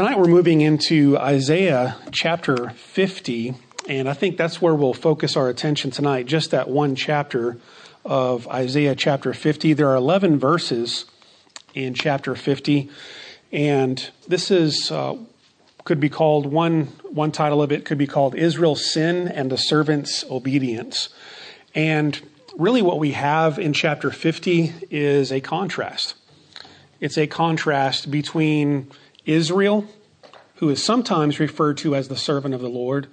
tonight we're moving into Isaiah chapter 50, and I think that's where we'll focus our attention tonight, just that one chapter of Isaiah chapter 50. There are 11 verses in chapter 50, and this is uh, could be called one one title of it could be called Israel's sin and the servant's obedience. And really what we have in chapter 50 is a contrast. It's a contrast between Israel, who is sometimes referred to as the servant of the Lord,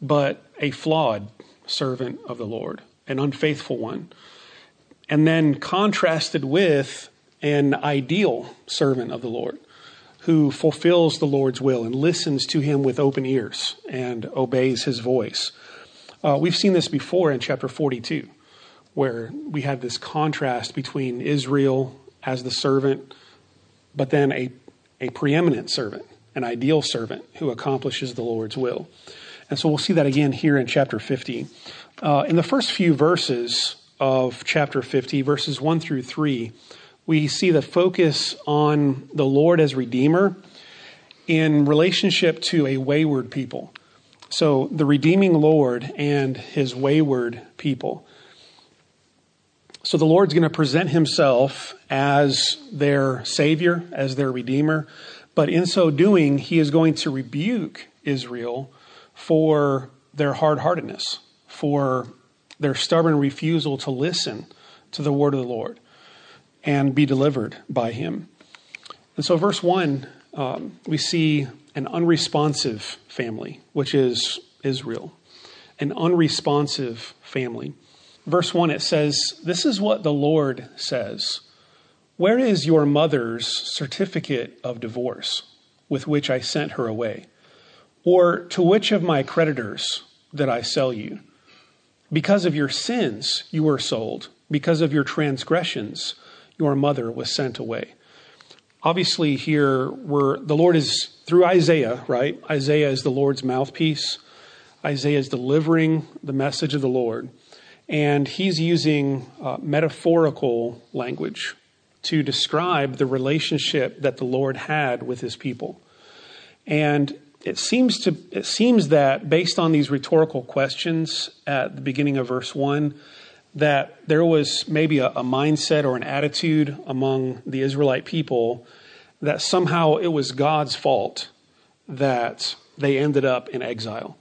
but a flawed servant of the Lord, an unfaithful one. And then contrasted with an ideal servant of the Lord who fulfills the Lord's will and listens to him with open ears and obeys his voice. Uh, we've seen this before in chapter 42, where we had this contrast between Israel as the servant but then a, a preeminent servant, an ideal servant who accomplishes the Lord's will. And so we'll see that again here in chapter 50. Uh, in the first few verses of chapter 50, verses 1 through 3, we see the focus on the Lord as Redeemer in relationship to a wayward people. So the redeeming Lord and his wayward people. So the Lord's going to present himself as their Savior, as their Redeemer. But in so doing, he is going to rebuke Israel for their hard heartedness, for their stubborn refusal to listen to the word of the Lord and be delivered by him. And so, verse 1, um, we see an unresponsive family, which is Israel. An unresponsive family verse 1, it says, This is what the Lord says Where is your mother's certificate of divorce with which I sent her away? Or to which of my creditors did I sell you? Because of your sins you were sold, because of your transgressions your mother was sent away. Obviously, here we're, the Lord is through Isaiah, right? Isaiah is the Lord's mouthpiece. Isaiah is delivering the message of the Lord. And he's using uh, metaphorical language to describe the relationship that the Lord had with his people. And it seems to it seems that based on these rhetorical questions at the beginning of verse 1 that there was maybe a, a mindset or an attitude among the Israelite people that somehow it was God's fault that they ended up in exile.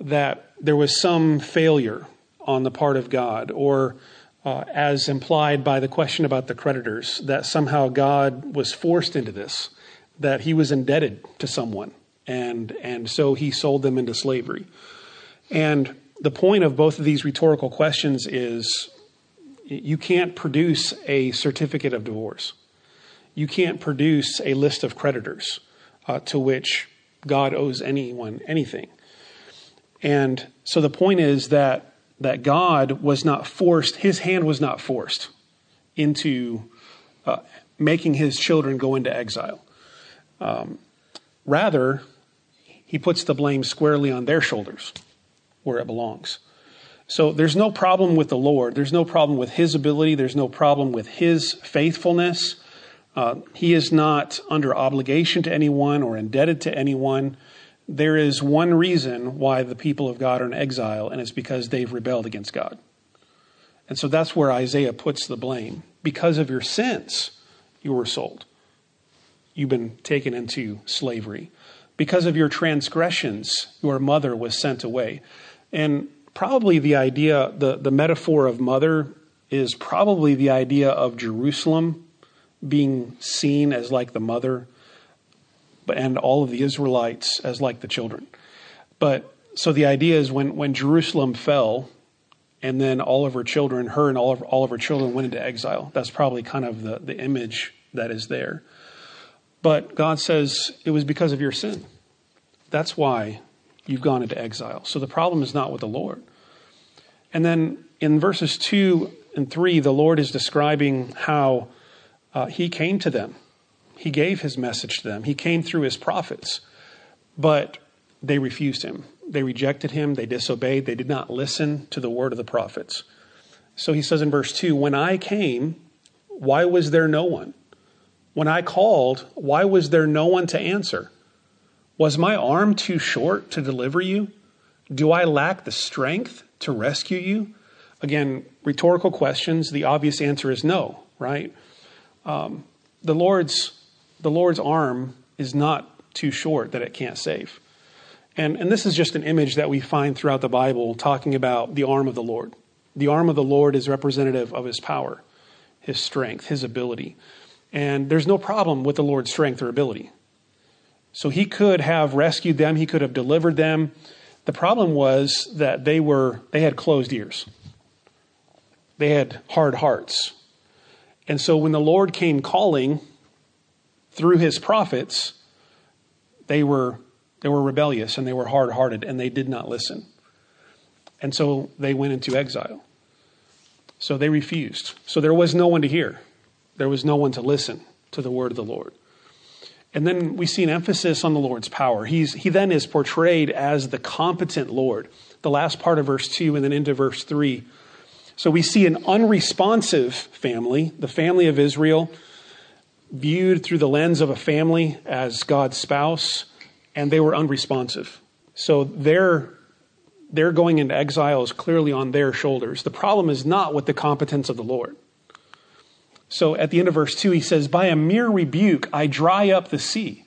That there was some failure on the part of God, or uh, as implied by the question about the creditors, that somehow God was forced into this, that he was indebted to someone, and, and so he sold them into slavery. And the point of both of these rhetorical questions is you can't produce a certificate of divorce. You can't produce a list of creditors uh, to which God owes anyone anything. And so the point is that that God was not forced, his hand was not forced into uh, making his children go into exile. Um, rather, he puts the blame squarely on their shoulders where it belongs. So there's no problem with the Lord. There's no problem with his ability. There's no problem with his faithfulness. Uh, he is not under obligation to anyone or indebted to anyone there is one reason why the people of God are in exile, and it's because they've rebelled against God. And so that's where Isaiah puts the blame. Because of your sins, you were sold. You've been taken into slavery. Because of your transgressions, your mother was sent away. And probably the idea, the, the metaphor of mother is probably the idea of Jerusalem being seen as like the mother and all of the Israelites as like the children. But so the idea is when, when Jerusalem fell, and then all of her children, her and all of, all of her children went into exile. That's probably kind of the, the image that is there. But God says it was because of your sin. That's why you've gone into exile. So the problem is not with the Lord. And then in verses 2 and 3, the Lord is describing how uh, He came to them he gave his message to them. He came through his prophets, but they refused him. They rejected him. They disobeyed. They did not listen to the word of the prophets. So he says in verse 2 When I came, why was there no one? When I called, why was there no one to answer? Was my arm too short to deliver you? Do I lack the strength to rescue you? Again, rhetorical questions. The obvious answer is no, right? Um, the Lord's the Lord's arm is not too short that it can't save. And, and this is just an image that we find throughout the Bible talking about the arm of the Lord. The arm of the Lord is representative of his power, his strength, his ability. And there's no problem with the Lord's strength or ability. So he could have rescued them, he could have delivered them. The problem was that they were they had closed ears. They had hard hearts. And so when the Lord came calling through his prophets, they were they were rebellious and they were hard-hearted and they did not listen. And so they went into exile. So they refused. So there was no one to hear. There was no one to listen to the word of the Lord. And then we see an emphasis on the Lord's power. He's, he then is portrayed as the competent Lord. The last part of verse 2 and then into verse 3. So we see an unresponsive family, the family of Israel, viewed through the lens of a family as God's spouse, and they were unresponsive. So their, their going into exile is clearly on their shoulders. The problem is not with the competence of the Lord. So at the end of verse 2, he says, By a mere rebuke, I dry up the sea.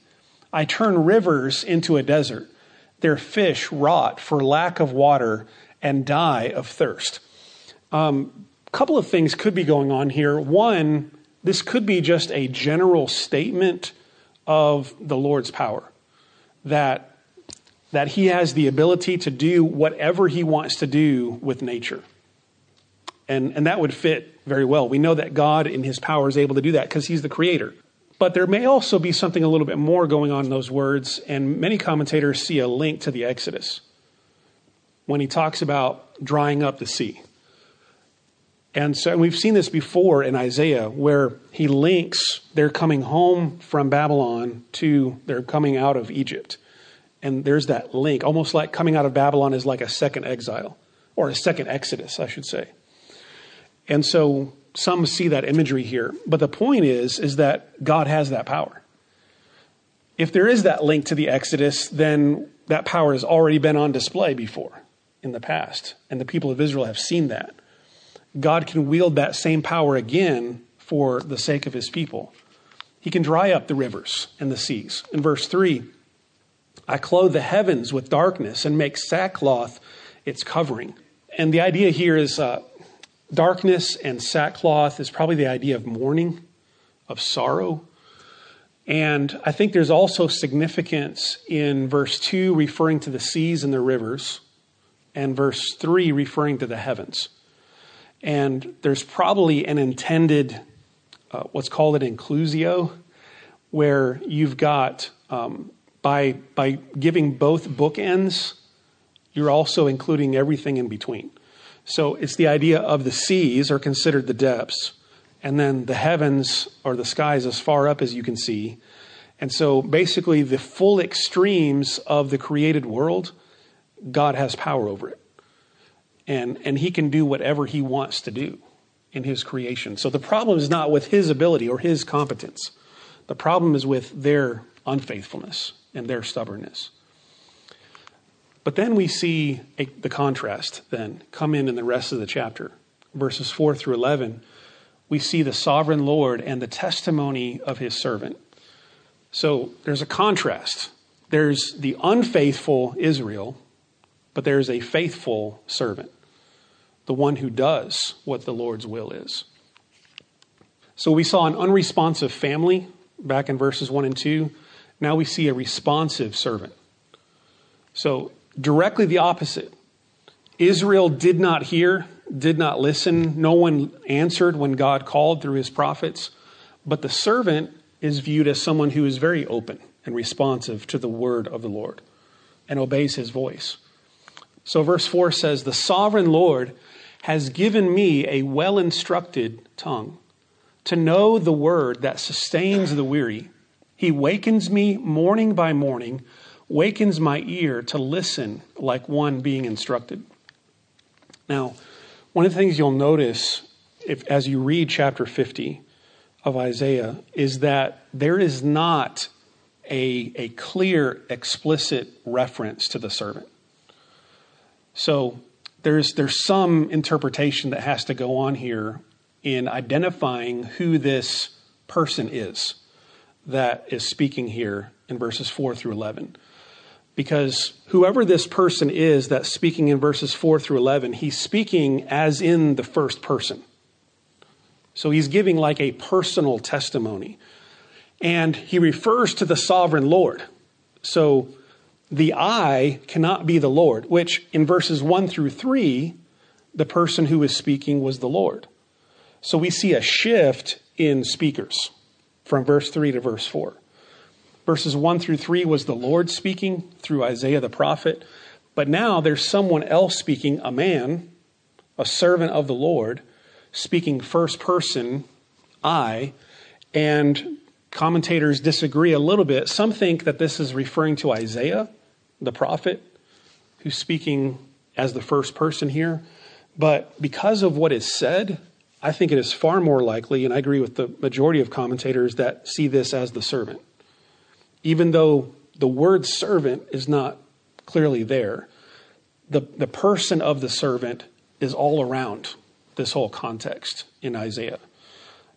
I turn rivers into a desert. Their fish rot for lack of water and die of thirst. A um, couple of things could be going on here. One, this could be just a general statement of the Lord's power that, that he has the ability to do whatever he wants to do with nature. And, and that would fit very well. We know that God, in his power, is able to do that because he's the creator. But there may also be something a little bit more going on in those words, and many commentators see a link to the Exodus when he talks about drying up the sea. And so and we've seen this before in Isaiah, where he links their coming home from Babylon to their coming out of Egypt. And there's that link, almost like coming out of Babylon is like a second exile, or a second exodus, I should say. And so some see that imagery here. But the point is, is that God has that power. If there is that link to the Exodus, then that power has already been on display before in the past. And the people of Israel have seen that. God can wield that same power again for the sake of his people. He can dry up the rivers and the seas. In verse 3, I clothe the heavens with darkness and make sackcloth its covering. And the idea here is uh, Darkness and sackcloth is probably the idea of mourning, of sorrow. And I think there's also significance in verse 2 referring to the seas and the rivers, and verse 3 referring to the heavens. And there's probably an intended, uh, what's called an inclusio, where you've got, um, by, by giving both bookends, you're also including everything in between. So it's the idea of the seas are considered the depths, and then the heavens or the skies as far up as you can see. And so basically, the full extremes of the created world, God has power over it. And, and he can do whatever he wants to do in his creation. So the problem is not with his ability or his competence. The problem is with their unfaithfulness and their stubbornness. But then we see a, the contrast then come in in the rest of the chapter. Verses 4 through 11, we see the sovereign Lord and the testimony of his servant. So there's a contrast. There's the unfaithful Israel, but there's a faithful servant, the one who does what the Lord's will is. So we saw an unresponsive family back in verses 1 and 2. Now we see a responsive servant. So Directly the opposite. Israel did not hear, did not listen. No one answered when God called through his prophets. But the servant is viewed as someone who is very open and responsive to the word of the Lord and obeys his voice. So, verse 4 says, The sovereign Lord has given me a well instructed tongue to know the word that sustains the weary. He wakens me morning by morning wakens my ear to listen like one being instructed. Now, one of the things you'll notice if, as you read chapter 50 of Isaiah is that there is not a, a clear, explicit reference to the servant. So there's, there's some interpretation that has to go on here in identifying who this person is that is speaking here in verses 4 through 11. Because whoever this person is that's speaking in verses 4 through 11, he's speaking as in the first person. So he's giving like a personal testimony. And he refers to the sovereign Lord. So the I cannot be the Lord, which in verses 1 through 3, the person who was speaking was the Lord. So we see a shift in speakers from verse 3 to verse 4. Verses 1 through 3 was the Lord speaking through Isaiah the prophet. But now there's someone else speaking, a man, a servant of the Lord, speaking first person, I. And commentators disagree a little bit. Some think that this is referring to Isaiah, the prophet, who's speaking as the first person here. But because of what is said, I think it is far more likely, and I agree with the majority of commentators that see this as the servant even though the word servant is not clearly there, the, the person of the servant is all around this whole context in Isaiah.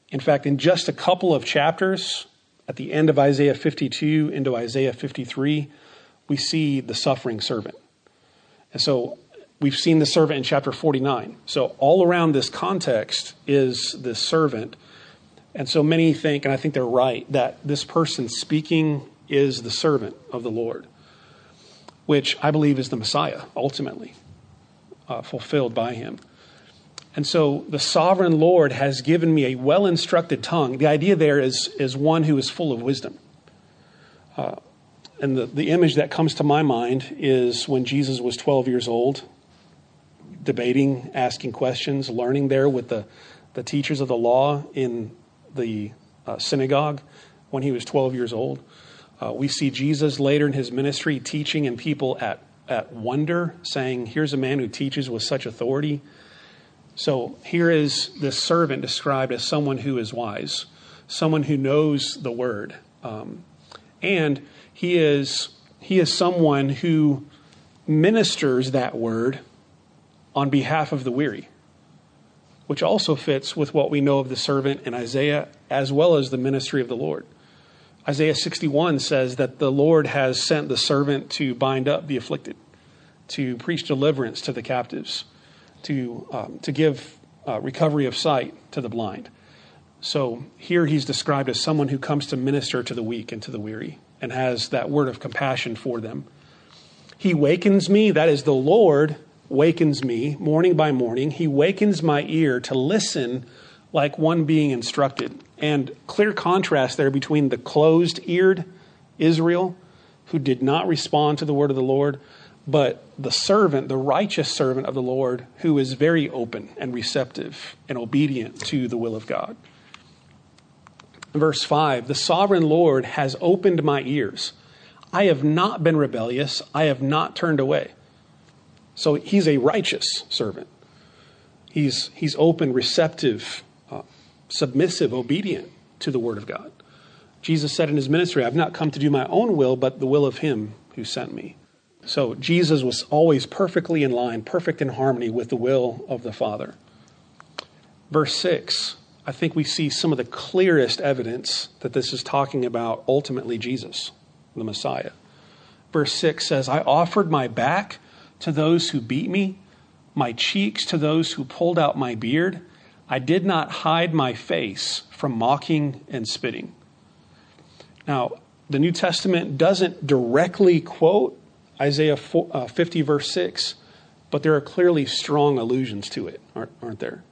In fact, in just a couple of chapters, at the end of Isaiah 52 into Isaiah 53, we see the suffering servant. And so we've seen the servant in chapter 49. So all around this context is this servant. And so many think, and I think they're right, that this person speaking is the servant of the Lord, which I believe is the Messiah, ultimately, uh, fulfilled by him. And so the sovereign Lord has given me a well instructed tongue. The idea there is, is one who is full of wisdom. Uh, and the, the image that comes to my mind is when Jesus was 12 years old, debating, asking questions, learning there with the, the teachers of the law in the uh, synagogue when he was 12 years old. Uh, we see Jesus later in his ministry teaching, and people at, at wonder, saying, Here's a man who teaches with such authority. So here is this servant described as someone who is wise, someone who knows the word. Um, and he is, he is someone who ministers that word on behalf of the weary, which also fits with what we know of the servant in Isaiah as well as the ministry of the Lord. Isaiah 61 says that the Lord has sent the servant to bind up the afflicted, to preach deliverance to the captives, to, um, to give uh, recovery of sight to the blind. So here he's described as someone who comes to minister to the weak and to the weary and has that word of compassion for them. He wakens me, that is, the Lord wakens me morning by morning. He wakens my ear to listen like one being instructed. And clear contrast there between the closed eared Israel, who did not respond to the word of the Lord, but the servant, the righteous servant of the Lord, who is very open and receptive and obedient to the will of God. Verse 5 The sovereign Lord has opened my ears. I have not been rebellious, I have not turned away. So he's a righteous servant. He's, he's open, receptive, uh, submissive, obedient to the Word of God. Jesus said in his ministry, I've not come to do my own will, but the will of Him who sent me. So Jesus was always perfectly in line, perfect in harmony with the will of the Father. Verse 6, I think we see some of the clearest evidence that this is talking about ultimately Jesus, the Messiah. Verse 6 says, I offered my back to those who beat me, my cheeks to those who pulled out my beard. I did not hide my face from mocking and spitting. Now, the New Testament doesn't directly quote Isaiah uh, 50, verse 6, but there are clearly strong allusions to it, aren't, aren't there?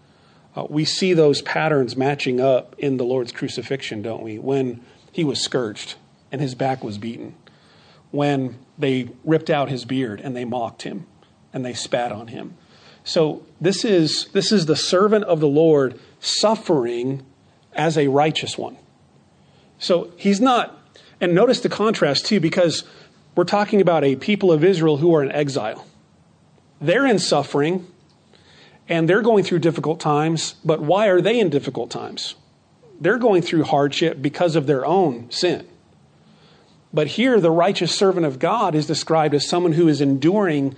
Uh, we see those patterns matching up in the Lord's crucifixion, don't we? When he was scourged and his back was beaten, when they ripped out his beard and they mocked him and they spat on him so this is this is the servant of the Lord suffering as a righteous one. So he's not and notice the contrast too because we're talking about a people of Israel who are in exile. They're in suffering and they're going through difficult times, but why are they in difficult times? They're going through hardship because of their own sin. But here, the righteous servant of God is described as someone who is enduring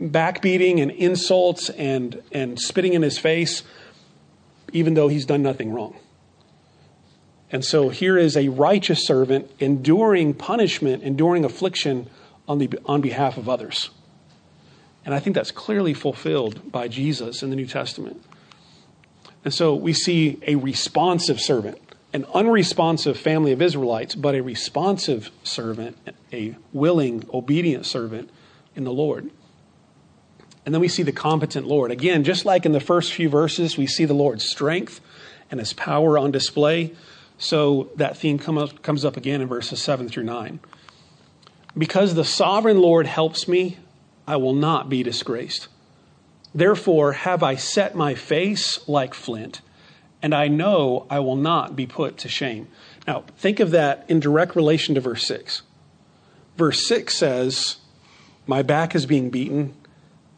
backbeating and insults and, and spitting in his face, even though he's done nothing wrong. And so here is a righteous servant enduring punishment, enduring affliction on, the, on behalf of others. And I think that's clearly fulfilled by Jesus in the New Testament. And so we see a responsive servant an unresponsive family of Israelites, but a responsive servant, a willing, obedient servant in the Lord. And then we see the competent Lord. Again, just like in the first few verses, we see the Lord's strength and his power on display. So that theme come up, comes up again in verses 7 through 9. Because the sovereign Lord helps me, I will not be disgraced. Therefore, have I set my face like flint and I know I will not be put to shame. Now, think of that in direct relation to verse 6. Verse 6 says, My back is being beaten,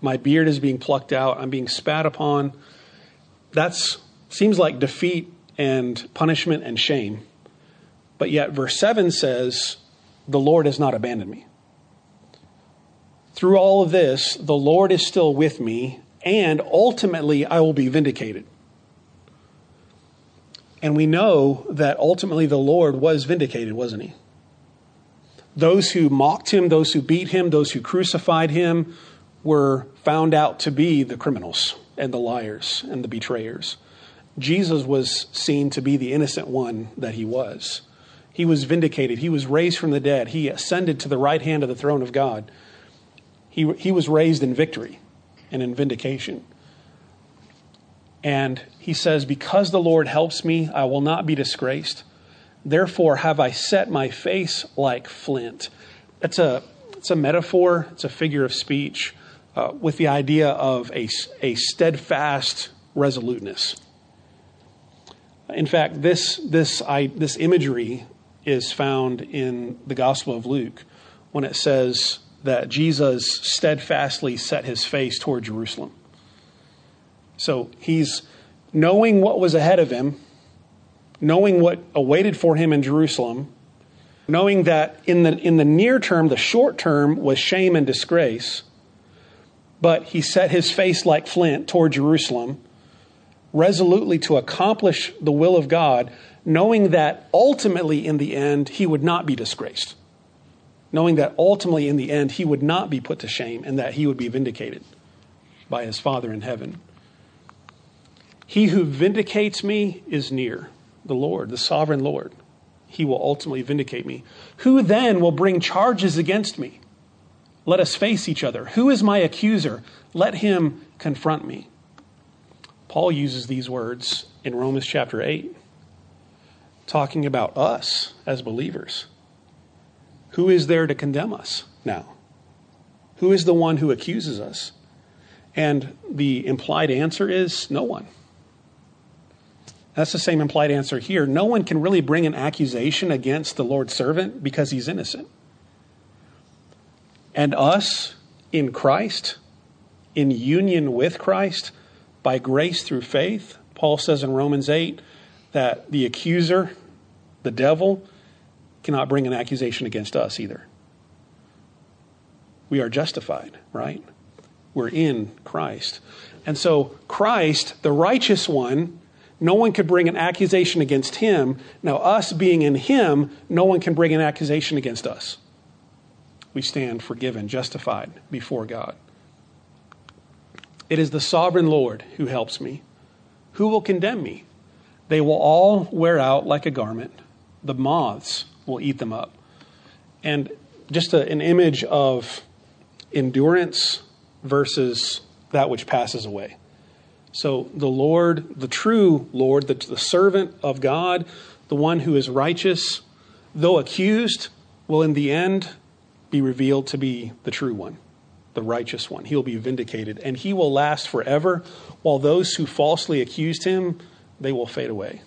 my beard is being plucked out, I'm being spat upon. That seems like defeat and punishment and shame. But yet, verse 7 says, The Lord has not abandoned me. Through all of this, the Lord is still with me, and ultimately I will be vindicated. And we know that ultimately the Lord was vindicated, wasn't he? Those who mocked him, those who beat him, those who crucified him were found out to be the criminals and the liars and the betrayers. Jesus was seen to be the innocent one that he was. He was vindicated. He was raised from the dead. He ascended to the right hand of the throne of God. He, he was raised in victory and in vindication. And he says, Because the Lord helps me, I will not be disgraced. Therefore have I set my face like flint. That's a, it's a metaphor, it's a figure of speech uh, with the idea of a, a steadfast resoluteness. In fact, this, this, I, this imagery is found in the Gospel of Luke when it says that Jesus steadfastly set his face toward Jerusalem. So he's knowing what was ahead of him, knowing what awaited for him in Jerusalem, knowing that in the, in the near term, the short term was shame and disgrace, but he set his face like flint toward Jerusalem, resolutely to accomplish the will of God, knowing that ultimately in the end he would not be disgraced, knowing that ultimately in the end he would not be put to shame and that he would be vindicated by his Father in heaven. He who vindicates me is near, the Lord, the sovereign Lord. He will ultimately vindicate me. Who then will bring charges against me? Let us face each other. Who is my accuser? Let him confront me. Paul uses these words in Romans chapter 8, talking about us as believers. Who is there to condemn us now? Who is the one who accuses us? And the implied answer is no one. That's the same implied answer here. No one can really bring an accusation against the Lord's servant because he's innocent. And us in Christ, in union with Christ, by grace through faith, Paul says in Romans 8 that the accuser, the devil, cannot bring an accusation against us either. We are justified, right? We're in Christ. And so, Christ, the righteous one, no one could bring an accusation against him. Now, us being in him, no one can bring an accusation against us. We stand forgiven, justified before God. It is the sovereign Lord who helps me. Who will condemn me? They will all wear out like a garment. The moths will eat them up. And just a, an image of endurance versus that which passes away. So the Lord, the true Lord, the, the servant of God, the one who is righteous, though accused, will in the end be revealed to be the true one, the righteous one. He'll be vindicated, and he will last forever, while those who falsely accused him, they will fade away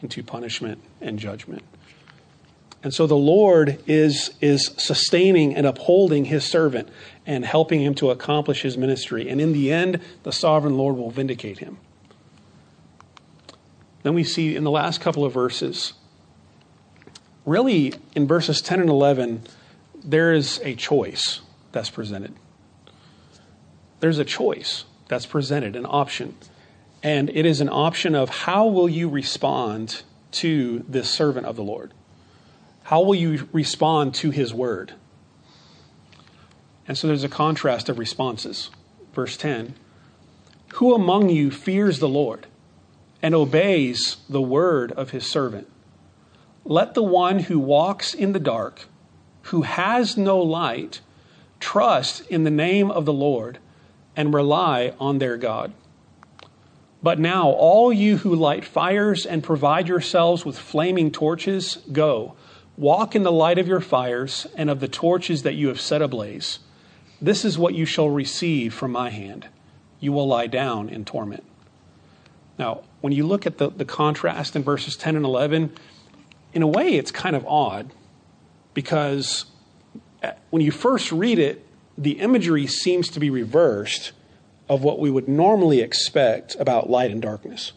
into punishment and judgment. And so the Lord is, is sustaining and upholding his servant and helping him to accomplish his ministry. And in the end, the sovereign Lord will vindicate him. Then we see in the last couple of verses really, in verses 10 and 11, there is a choice that's presented. There's a choice that's presented, an option. And it is an option of how will you respond to this servant of the Lord? How will you respond to his word? And so there's a contrast of responses. Verse 10 Who among you fears the Lord and obeys the word of his servant? Let the one who walks in the dark, who has no light, trust in the name of the Lord and rely on their God. But now, all you who light fires and provide yourselves with flaming torches, go, walk in the light of your fires and of the torches that you have set ablaze. This is what you shall receive from my hand. You will lie down in torment. Now, when you look at the, the contrast in verses 10 and 11, in a way it's kind of odd because when you first read it, the imagery seems to be reversed of what we would normally expect about light and darkness.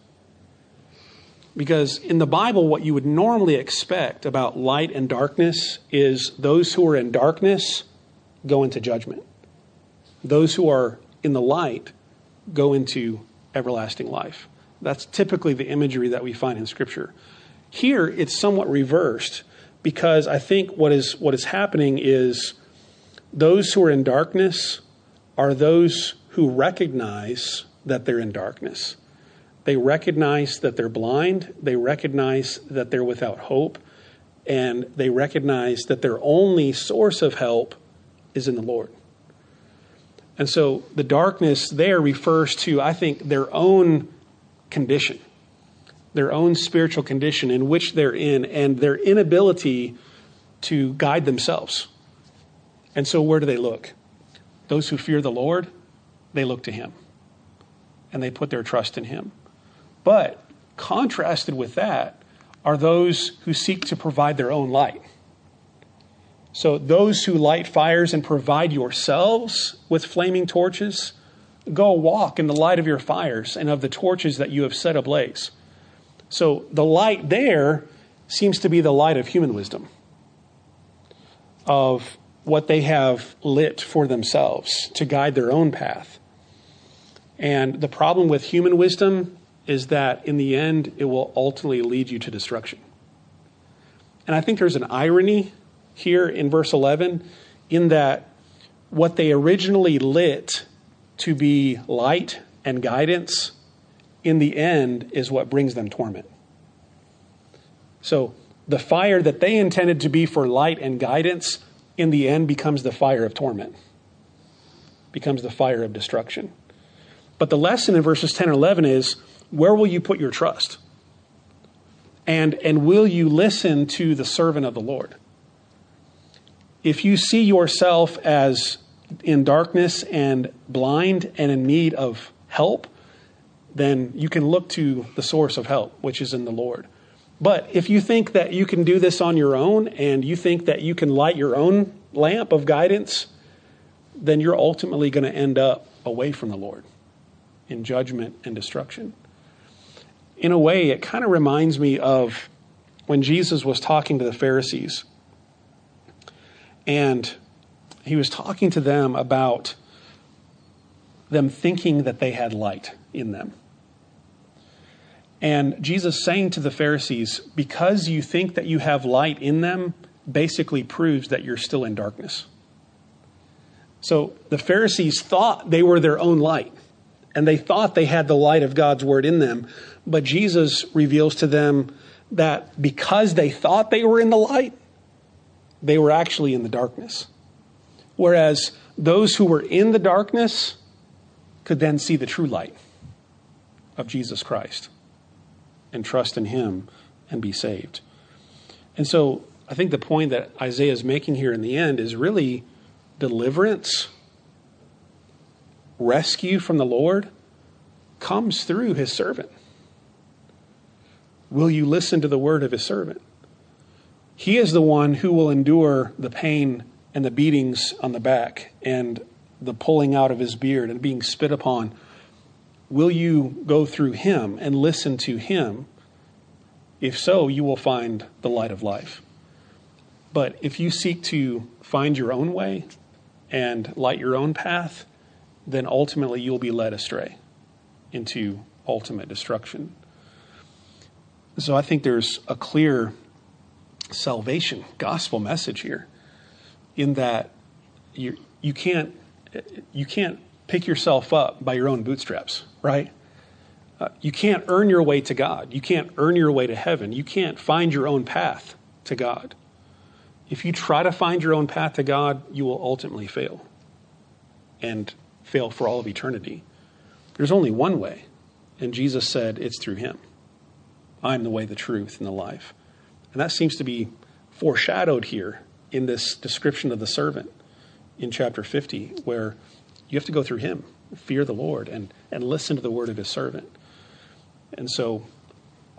Because in the Bible, what you would normally expect about light and darkness is those who are in darkness go into judgment. Those who are in the light go into everlasting life. That's typically the imagery that we find in Scripture. Here, it's somewhat reversed because I think what is, what is happening is those who are in darkness are those who recognize that they're in darkness. They recognize that they're blind, they recognize that they're without hope, and they recognize that their only source of help is in the Lord. And so the darkness there refers to, I think, their own condition, their own spiritual condition in which they're in, and their inability to guide themselves. And so where do they look? Those who fear the Lord, they look to Him and they put their trust in Him. But contrasted with that are those who seek to provide their own light. So, those who light fires and provide yourselves with flaming torches, go walk in the light of your fires and of the torches that you have set ablaze. So, the light there seems to be the light of human wisdom, of what they have lit for themselves to guide their own path. And the problem with human wisdom is that in the end, it will ultimately lead you to destruction. And I think there's an irony here in verse 11 in that what they originally lit to be light and guidance in the end is what brings them torment. So the fire that they intended to be for light and guidance in the end becomes the fire of torment, becomes the fire of destruction. But the lesson in verses 10 and 11 is where will you put your trust? And, and will you listen to the servant of the Lord? If you see yourself as in darkness and blind and in need of help, then you can look to the source of help, which is in the Lord. But if you think that you can do this on your own and you think that you can light your own lamp of guidance, then you're ultimately going to end up away from the Lord in judgment and destruction. In a way, it kind of reminds me of when Jesus was talking to the Pharisees. And he was talking to them about them thinking that they had light in them. And Jesus saying to the Pharisees, because you think that you have light in them, basically proves that you're still in darkness. So the Pharisees thought they were their own light, and they thought they had the light of God's word in them. But Jesus reveals to them that because they thought they were in the light, they were actually in the darkness. Whereas those who were in the darkness could then see the true light of Jesus Christ and trust in Him and be saved. And so I think the point that Isaiah is making here in the end is really deliverance, rescue from the Lord comes through His servant. Will you listen to the word of His servant? He is the one who will endure the pain and the beatings on the back and the pulling out of his beard and being spit upon Will you go through him and listen to him? If so, you will find the light of life. But if you seek to find your own way and light your own path, then ultimately you'll be led astray into ultimate destruction. So I think there's a clear salvation gospel message here in that you you can't you can't pick yourself up by your own bootstraps, right? Uh, you can't earn your way to God. You can't earn your way to heaven. You can't find your own path to God. If you try to find your own path to God, you will ultimately fail and fail for all of eternity. There's only one way, and Jesus said it's through Him. I'm the way, the truth, and the life. And that seems to be foreshadowed here in this description of the servant in chapter 50, where you have to go through him, fear the Lord, and, and listen to the word of his servant. And so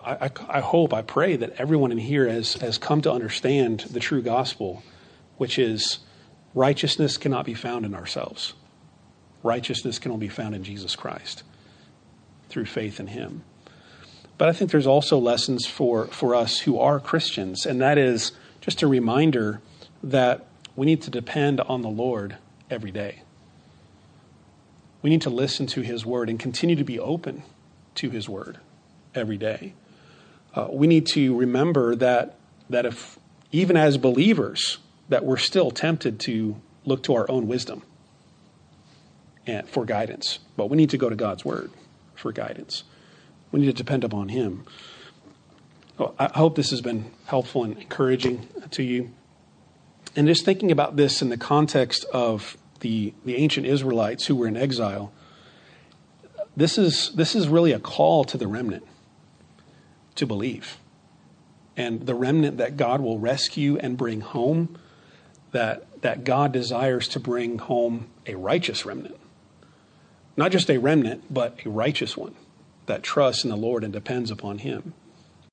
I, I, I hope, I pray that everyone in here has, has come to understand the true gospel, which is righteousness cannot be found in ourselves. Righteousness can only be found in Jesus Christ through faith in him. But I think there's also lessons for, for us who are Christians, and that is just a reminder that we need to depend on the Lord every day. We need to listen to His word and continue to be open to His word every day. Uh, we need to remember that, that if, even as believers, that we're still tempted to look to our own wisdom and for guidance. But we need to go to God's word for guidance. We need to depend upon Him. Well, I hope this has been helpful and encouraging to you. And just thinking about this in the context of the, the ancient Israelites who were in exile, this is, this is really a call to the remnant to believe. And the remnant that God will rescue and bring home, that, that God desires to bring home a righteous remnant. Not just a remnant, but a righteous one that trusts in the Lord and depends upon Him.